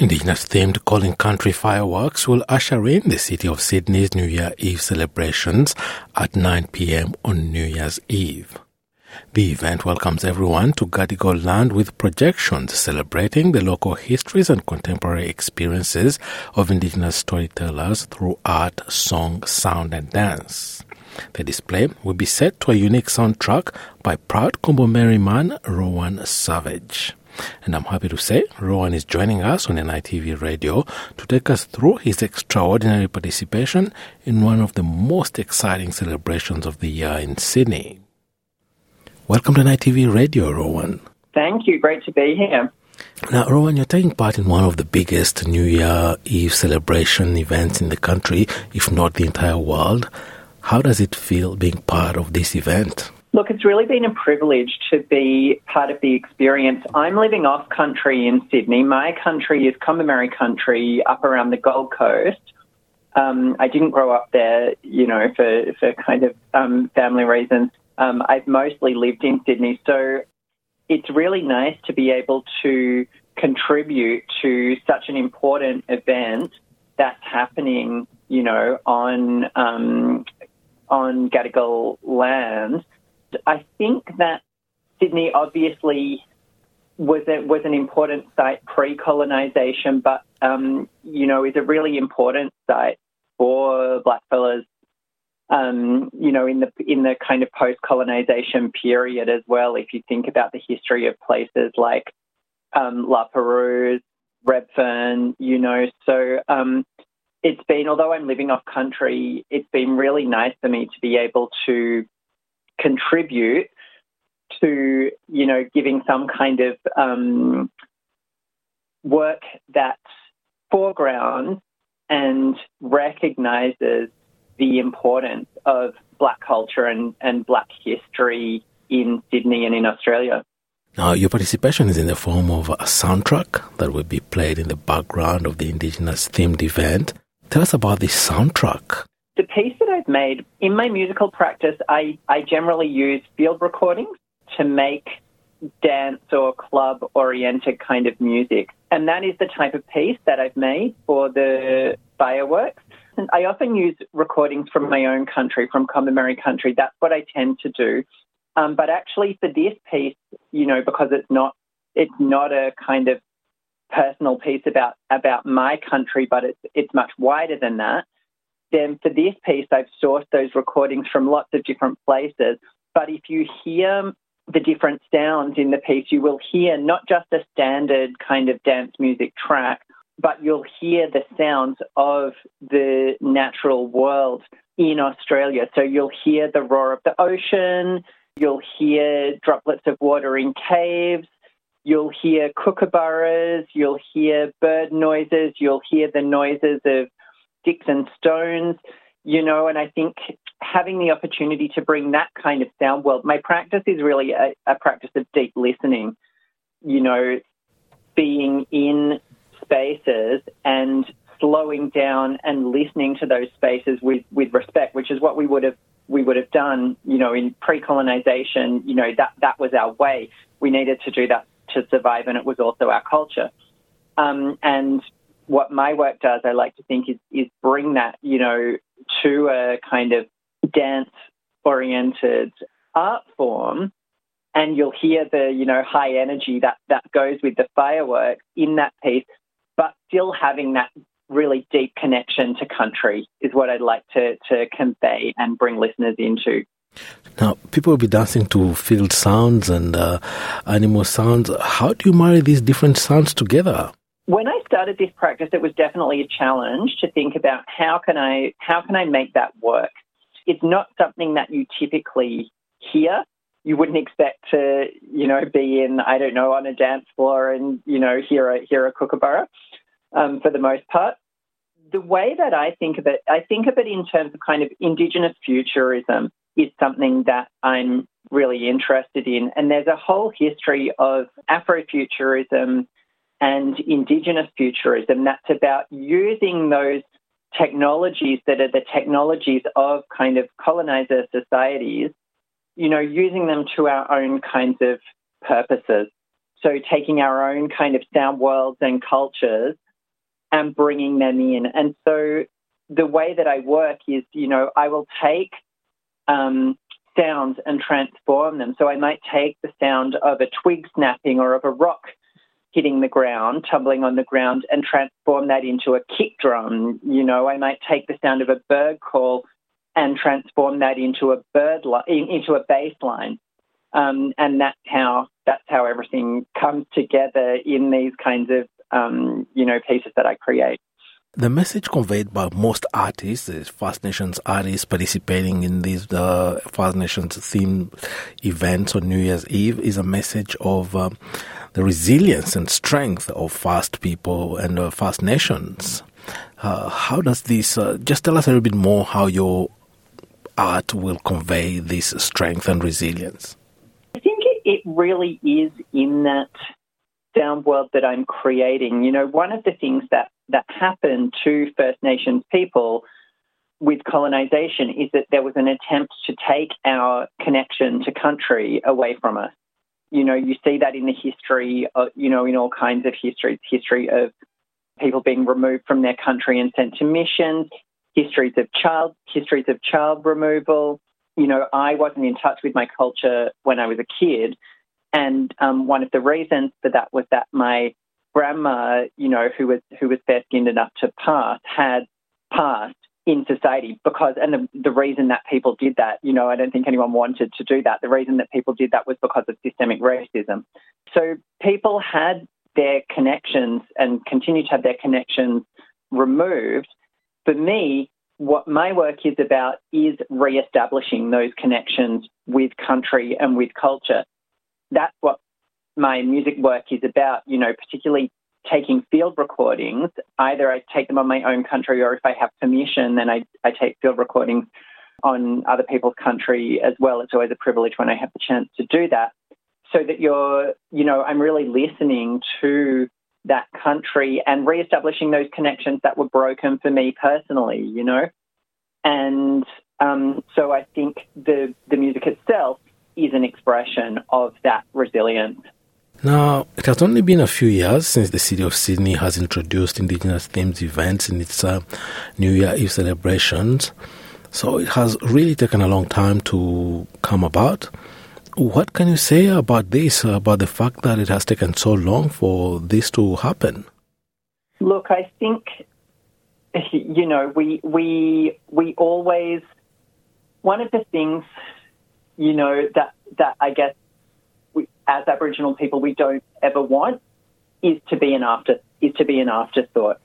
Indigenous themed Calling Country fireworks will usher in the city of Sydney's New Year Eve celebrations at 9 pm on New Year's Eve. The event welcomes everyone to Gadigal land with projections celebrating the local histories and contemporary experiences of Indigenous storytellers through art, song, sound, and dance. The display will be set to a unique soundtrack by proud Kombumerri man Rowan Savage. And I'm happy to say Rowan is joining us on NITV Radio to take us through his extraordinary participation in one of the most exciting celebrations of the year in Sydney. Welcome to NITV Radio, Rowan. Thank you. Great to be here. Now, Rowan, you're taking part in one of the biggest New Year Eve celebration events in the country, if not the entire world. How does it feel being part of this event? Look, it's really been a privilege to be part of the experience. I'm living off country in Sydney. My country is Kombumerri country up around the Gold Coast. Um, I didn't grow up there, you know, for, for kind of um, family reasons. Um, I've mostly lived in Sydney. So it's really nice to be able to contribute to such an important event that's happening, you know, on um, on Gadigal land I think that Sydney obviously was a, was an important site pre-colonization, but um, you know is a really important site for blackfellas. Um, you know, in the in the kind of post-colonization period as well. If you think about the history of places like um, La Perouse, Redfern, you know, so um, it's been although I'm living off country, it's been really nice for me to be able to contribute to, you know, giving some kind of um, work that foregrounds and recognises the importance of black culture and, and black history in Sydney and in Australia. Now, your participation is in the form of a soundtrack that will be played in the background of the Indigenous themed event. Tell us about this soundtrack. The piece that I've made in my musical practice, I, I generally use field recordings to make dance or club oriented kind of music. And that is the type of piece that I've made for the fireworks. And I often use recordings from my own country, from Kombumerri country. That's what I tend to do. Um, but actually, for this piece, you know, because it's not it's not a kind of personal piece about about my country, but it's it's much wider than that then for this piece, I've sourced those recordings from lots of different places. But if you hear the different sounds in the piece, you will hear not just a standard kind of dance music track, but you'll hear the sounds of the natural world in Australia. So you'll hear the roar of the ocean, you'll hear droplets of water in caves, you'll hear kookaburras, you'll hear bird noises, you'll hear the noises of sticks and stones, you know, and I think having the opportunity to bring that kind of sound world, my practice is really a, a practice of deep listening, you know, being in spaces and slowing down and listening to those spaces with, with respect, which is what we would have we would have done, you know, in pre-colonization. You know that that was our way. We needed to do that to survive, and it was also our culture. Um, and what my work does, I like to think, is, is bring that, you know, to a kind of dance oriented art form. And you'll hear the, you know, high energy that, that goes with the fireworks in that piece, but still having that really deep connection to country is what I'd like to, to convey and bring listeners into. Now, people will be dancing to field sounds and uh, animal sounds. How do you marry these different sounds together? When I started this practice, it was definitely a challenge to think about how can I how can I make that work. It's not something that you typically hear. You wouldn't expect to, you know, be in I don't know on a dance floor and you know hear a hear a kookaburra um, for the most part. The way that I think of it, I think of it in terms of kind of Indigenous futurism is something that I'm really interested in, and there's a whole history of Afrofuturism and Indigenous futurism. That's about using those technologies that are the technologies of kind of colonizer societies, you know, using them to our own kinds of purposes. So taking our own kind of sound worlds and cultures and bringing them in. And so the way that I work is, you know, I will take um, sounds and transform them. So I might take the sound of a twig snapping or of a rock hitting the ground, tumbling on the ground, and transform that into a kick drum. You know, I might take the sound of a bird call and transform that into a bird li- into a bass line. Um, and that's how that's how everything comes together in these kinds of um, you know pieces that I create. The message conveyed by most artists, First Nations artists participating in these uh, First Nations themed events on New Year's Eve, is a message of uh, the resilience and strength of First people and uh, First Nations. Uh, how does this, uh, just tell us a little bit more how your art will convey this strength and resilience? I think it really is in that sound world that I'm creating. You know, one of the things that, that happened to First Nations people with colonization is that there was an attempt to take our connection to country away from us. You know, you see that in the history, of, you know, in all kinds of histories, history of people being removed from their country and sent to missions, histories of child, histories of child removal. You know, I wasn't in touch with my culture when I was a kid, and um, one of the reasons for that was that my grandma, you know, who was who was fair skinned enough to pass, had passed in society because and the, the reason that people did that, you know, I don't think anyone wanted to do that. The reason that people did that was because of systemic racism. So people had their connections and continue to have their connections removed. For me, what my work is about is re-establishing those connections with country and with culture that's what my music work is about, you know, particularly taking field recordings. Either I take them on my own country or if I have permission, then I, I take field recordings on other people's country as well. It's always a privilege when I have the chance to do that. So that you're, you know, I'm really listening to that country and re-establishing those connections that were broken for me personally, you know. And um, so I think the the music itself is an expression of that resilience. Now, it has only been a few years since the city of Sydney has introduced Indigenous themed events in its uh, New Year Eve celebrations. So it has really taken a long time to come about. What can you say about this, about the fact that it has taken so long for this to happen? Look, I think you know we we we always one of the things you know, that, that I guess we, as Aboriginal people we don't ever want is to be an after is to be an afterthought.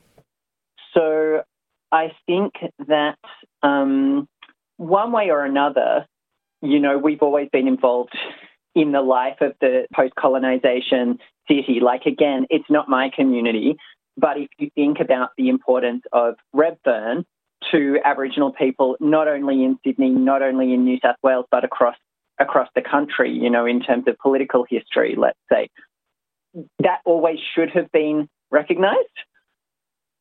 So I think that um, one way or another, you know, we've always been involved in the life of the post-colonization city. Like again, it's not my community, but if you think about the importance of Redfern to Aboriginal people, not only in Sydney, not only in New South Wales, but across across the country, you know, in terms of political history, let's say, that always should have been recognised.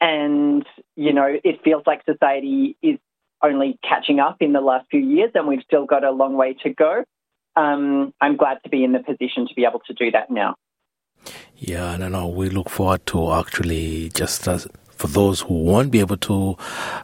And, you know, it feels like society is only catching up in the last few years and we've still got a long way to go. Um, I'm glad to be in the position to be able to do that now. Yeah, no, don't. We look forward to actually just as for those who won't be able to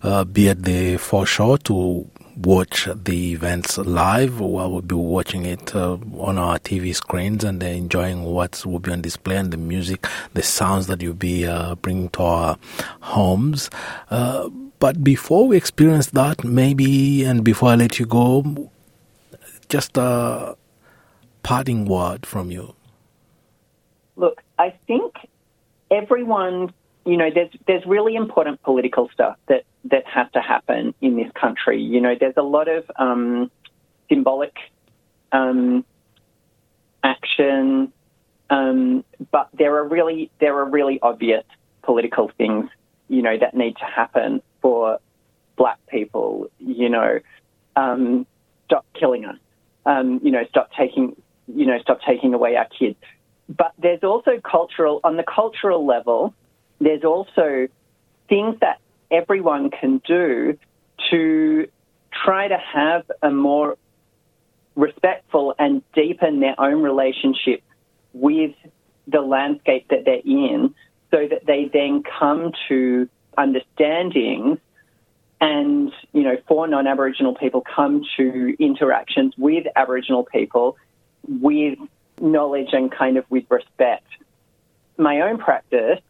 uh, be at the foreshore to watch the events live, well, we'll be watching it uh, on our TV screens and enjoying what will be on display and the music, the sounds that you'll be uh, bringing to our homes. Uh, but before we experience that, maybe, and before I let you go, just a parting word from you. Look, I think everyone you know, there's there's really important political stuff that that has to happen in this country. You know, there's a lot of um, symbolic um, action, um, but there are really there are really obvious political things, you know, that need to happen for black people. You know, um, stop killing us. Um, you know, stop taking you know stop taking away our kids. But there's also cultural on the cultural level there's also things that everyone can do to try to have a more respectful and deepen their own relationship with the landscape that they're in so that they then come to understandings and, you know, for non Aboriginal people come to interactions with Aboriginal people with knowledge and kind of with respect. My own practice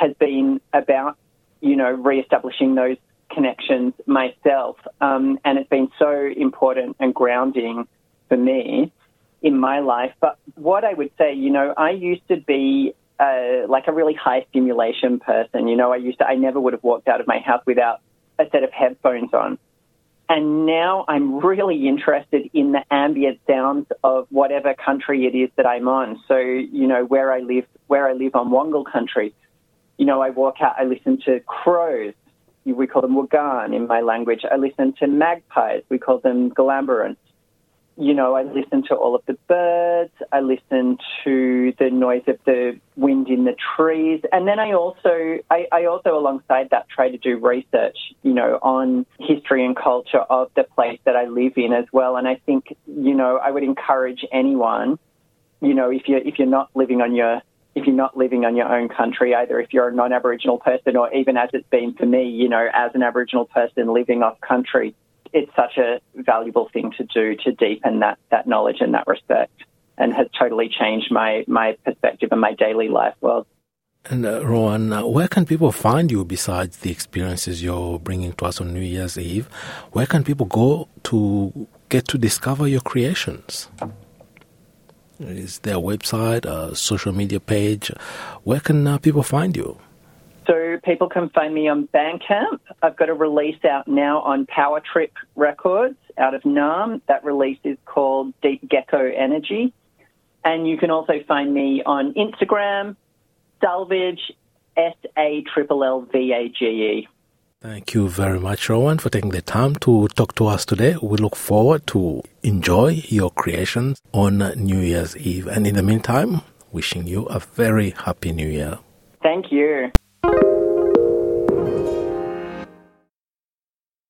has been about, you know, re-establishing those connections myself, um, and it's been so important and grounding for me in my life. But what I would say, you know, I used to be uh, like a really high stimulation person. You know, I used to, I never would have walked out of my house without a set of headphones on. And now I'm really interested in the ambient sounds of whatever country it is that I'm on. So, you know, where I live, where I live on Wangal country, you know, I walk out, I listen to crows. We call them wagan in my language. I listen to magpies. We call them galamberants you know, I listen to all of the birds, I listen to the noise of the wind in the trees, and then I also, I, I, also alongside that try to do research, you know, on history and culture of the place that I live in as well. And I think, you know, I would encourage anyone, you know, if you're if you're not living on your if you're not living on your own country, either if you're a non-Aboriginal person or even as it's been for me, you know, as an Aboriginal person living off country, it's such a valuable thing to do to deepen that, that knowledge and that respect and has totally changed my, my perspective and my daily life world. And uh, Rowan, uh, where can people find you besides the experiences you're bringing to us on New Year's Eve? Where can people go to get to discover your creations? Is there a website, a social media page? Where can uh, people find you? So people can find me on Bandcamp. I've got a release out now on Power Trip Records out of Naarm. That release is called Deep Gecko Energy. And you can also find me on Instagram, Salvage, S A L L V A G E. Thank you very much, Rowan, for taking the time to talk to us today. We look forward to enjoy your creations on New Year's Eve. And in the meantime, wishing you a very happy New Year. Thank you.